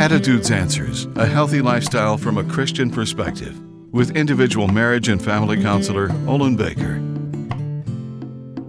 Attitudes Answers A Healthy Lifestyle from a Christian Perspective with individual marriage and family counselor Olin Baker.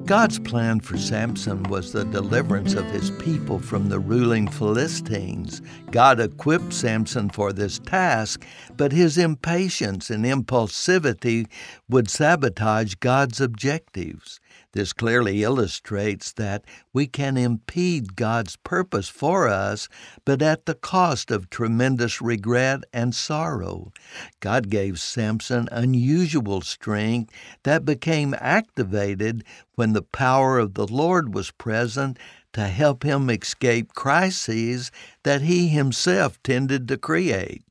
God's plan for Samson was the deliverance of his people from the ruling Philistines. God equipped Samson for this task, but his impatience and impulsivity would sabotage God's objectives. This clearly illustrates that we can impede God's purpose for us, but at the cost of tremendous regret and sorrow. God gave Samson unusual strength that became activated when the power of the Lord was present to help him escape crises that he himself tended to create.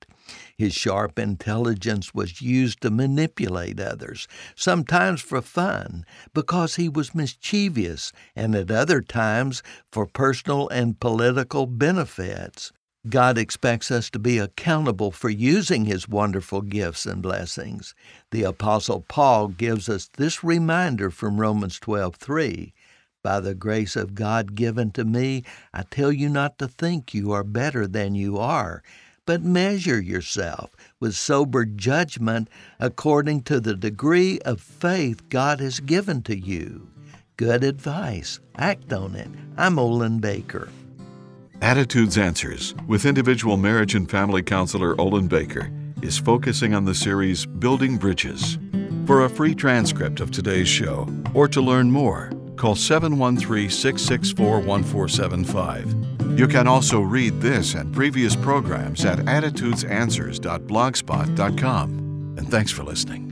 His sharp intelligence was used to manipulate others, sometimes for fun, because he was mischievous, and at other times for personal and political benefits. God expects us to be accountable for using His wonderful gifts and blessings. The Apostle Paul gives us this reminder from Romans 12:3. By the grace of God given to me, I tell you not to think you are better than you are but measure yourself with sober judgment according to the degree of faith God has given to you. Good advice. Act on it. I'm Olin Baker. Attitudes Answers with individual marriage and family counselor Olin Baker is focusing on the series Building Bridges. For a free transcript of today's show or to learn more, call 713 664 1475. You can also read this and previous programs at attitudesanswers.blogspot.com. And thanks for listening.